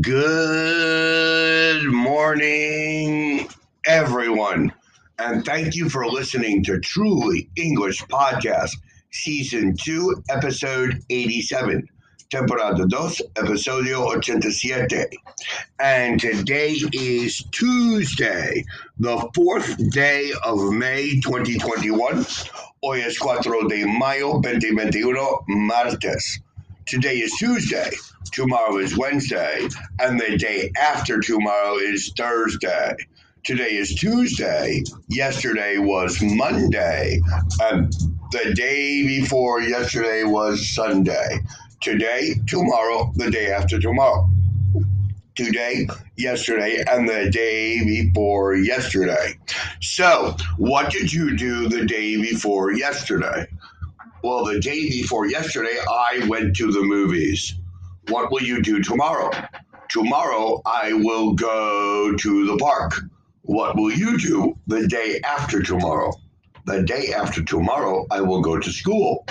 Good morning, everyone, and thank you for listening to Truly English Podcast, Season 2, Episode 87, Temporada 2, Episodio 87. And today is Tuesday, the fourth day of May 2021. Hoy es 4 de mayo 2021, martes. Today is Tuesday, tomorrow is Wednesday, and the day after tomorrow is Thursday. Today is Tuesday, yesterday was Monday, and the day before yesterday was Sunday. Today, tomorrow, the day after tomorrow. Today, yesterday, and the day before yesterday. So, what did you do the day before yesterday? Well, the day before yesterday, I went to the movies. What will you do tomorrow? Tomorrow, I will go to the park. What will you do the day after tomorrow? The day after tomorrow, I will go to school.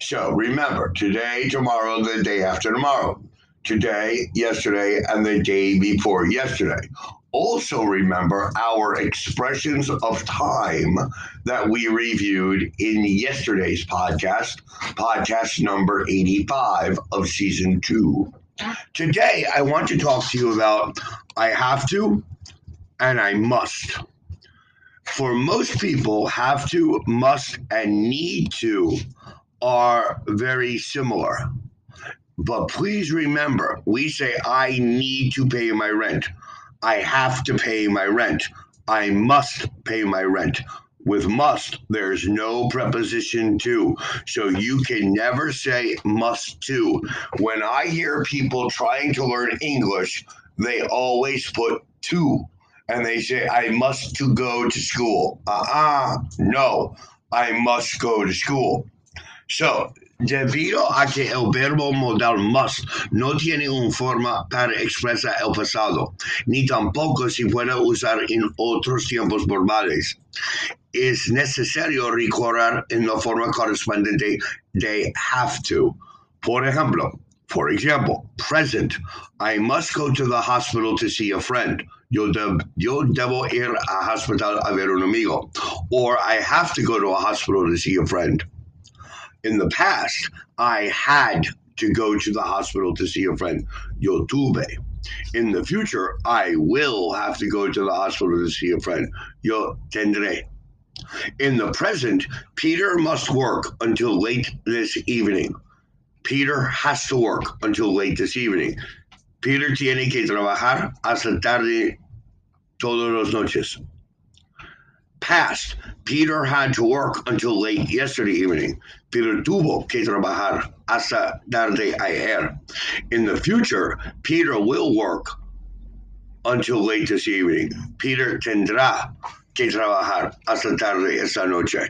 So remember, today, tomorrow, the day after tomorrow. Today, yesterday, and the day before yesterday also remember our expressions of time that we reviewed in yesterday's podcast, podcast number 85 of season two. Today, I want to talk to you about I have to and I must. For most people, have to, must, and need to are very similar. But please remember, we say, I need to pay my rent. I have to pay my rent. I must pay my rent. With must, there's no preposition to. So you can never say must to. When I hear people trying to learn English, they always put to. And they say, I must to go to school. Uh-uh. No, I must go to school. So Debido a que el verbo modal must no tiene una forma para expresar el pasado, ni tampoco se puede usar en otros tiempos verbales, es necesario recordar en la forma correspondiente de have to. Por ejemplo, for example, present, I must go to the hospital to see a friend. Yo debo ir a hospital a ver un amigo. Or I have to go to a hospital to see a friend in the past, I had to go to the hospital to see a friend. Yo tuve. In the future, I will have to go to the hospital to see a friend. Yo tendré. In the present, Peter must work until late this evening. Peter has to work until late this evening. Peter tiene que trabajar hasta tarde todas las noches. Past, Peter had to work until late yesterday evening. Peter tuvo que trabajar hasta tarde ayer. In the future, Peter will work until late this evening. Peter tendrá que trabajar hasta tarde esta noche.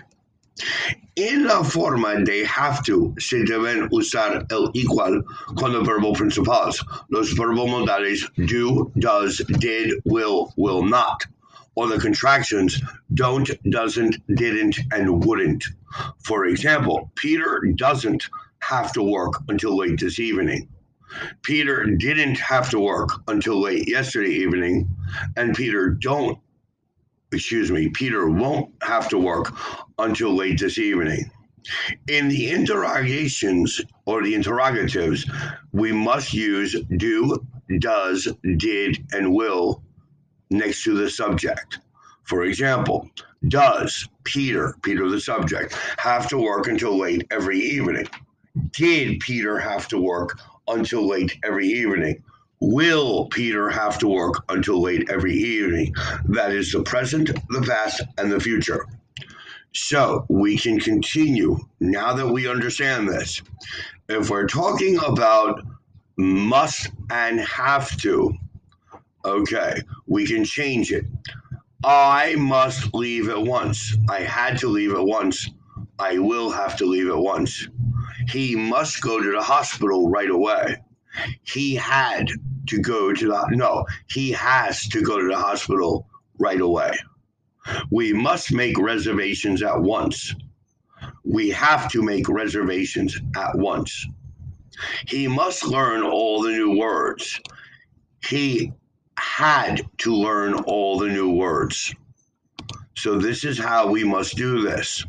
En la forma de have to se deben usar el igual con los verbos principales. Los verbos modales do, does, did, will, will not or the contractions don't, doesn't, didn't, and wouldn't. For example, Peter doesn't have to work until late this evening. Peter didn't have to work until late yesterday evening, and Peter don't, excuse me, Peter won't have to work until late this evening. In the interrogations or the interrogatives, we must use do, does, did, and will next to the subject. For example, does Peter, Peter the subject, have to work until late every evening? Did Peter have to work until late every evening? Will Peter have to work until late every evening? That is the present, the past, and the future. So we can continue now that we understand this. If we're talking about must and have to, Okay, we can change it. I must leave at once. I had to leave at once. I will have to leave at once. He must go to the hospital right away. He had to go to the no, he has to go to the hospital right away. We must make reservations at once. We have to make reservations at once. He must learn all the new words he had to learn all the new words. So, this is how we must do this.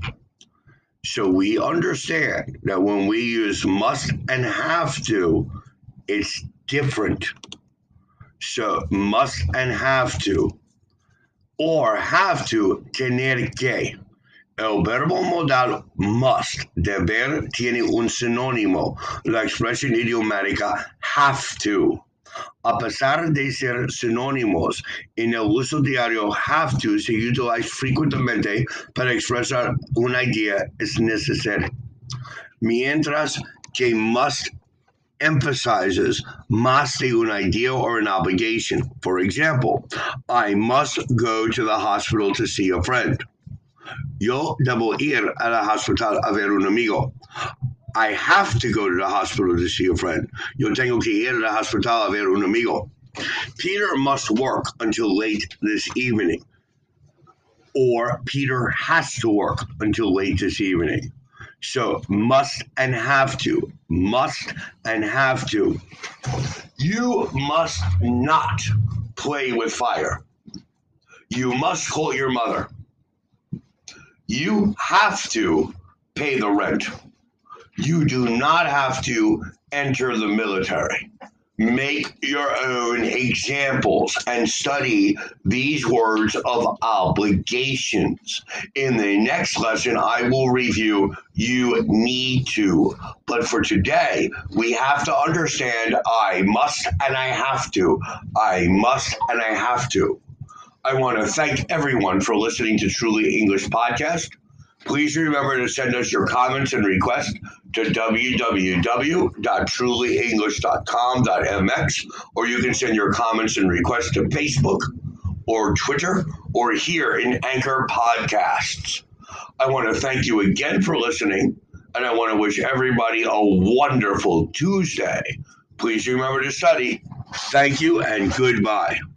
So, we understand that when we use must and have to, it's different. So, must and have to, or have to, tener que. El verbo modal must, deber, tiene un sinónimo, la expresión idiomática have to. A pesar de ser sinónimos, en el uso diario have to se utiliza frecuentemente para expresar una idea es necesario. Mientras que must emphasizes must de una idea or an obligation. For example, I must go to the hospital to see a friend. Yo debo ir a la hospital a ver un amigo. I have to go to the hospital to see a friend. Yo tengo que ir a la hospital a ver un amigo. Peter must work until late this evening. Or Peter has to work until late this evening. So must and have to. Must and have to. You must not play with fire. You must call your mother. You have to pay the rent. You do not have to enter the military. Make your own examples and study these words of obligations. In the next lesson, I will review you need to. But for today, we have to understand I must and I have to. I must and I have to. I want to thank everyone for listening to Truly English Podcast. Please remember to send us your comments and requests to www.trulyenglish.com.mx, or you can send your comments and requests to Facebook or Twitter or here in Anchor Podcasts. I want to thank you again for listening, and I want to wish everybody a wonderful Tuesday. Please remember to study. Thank you and goodbye.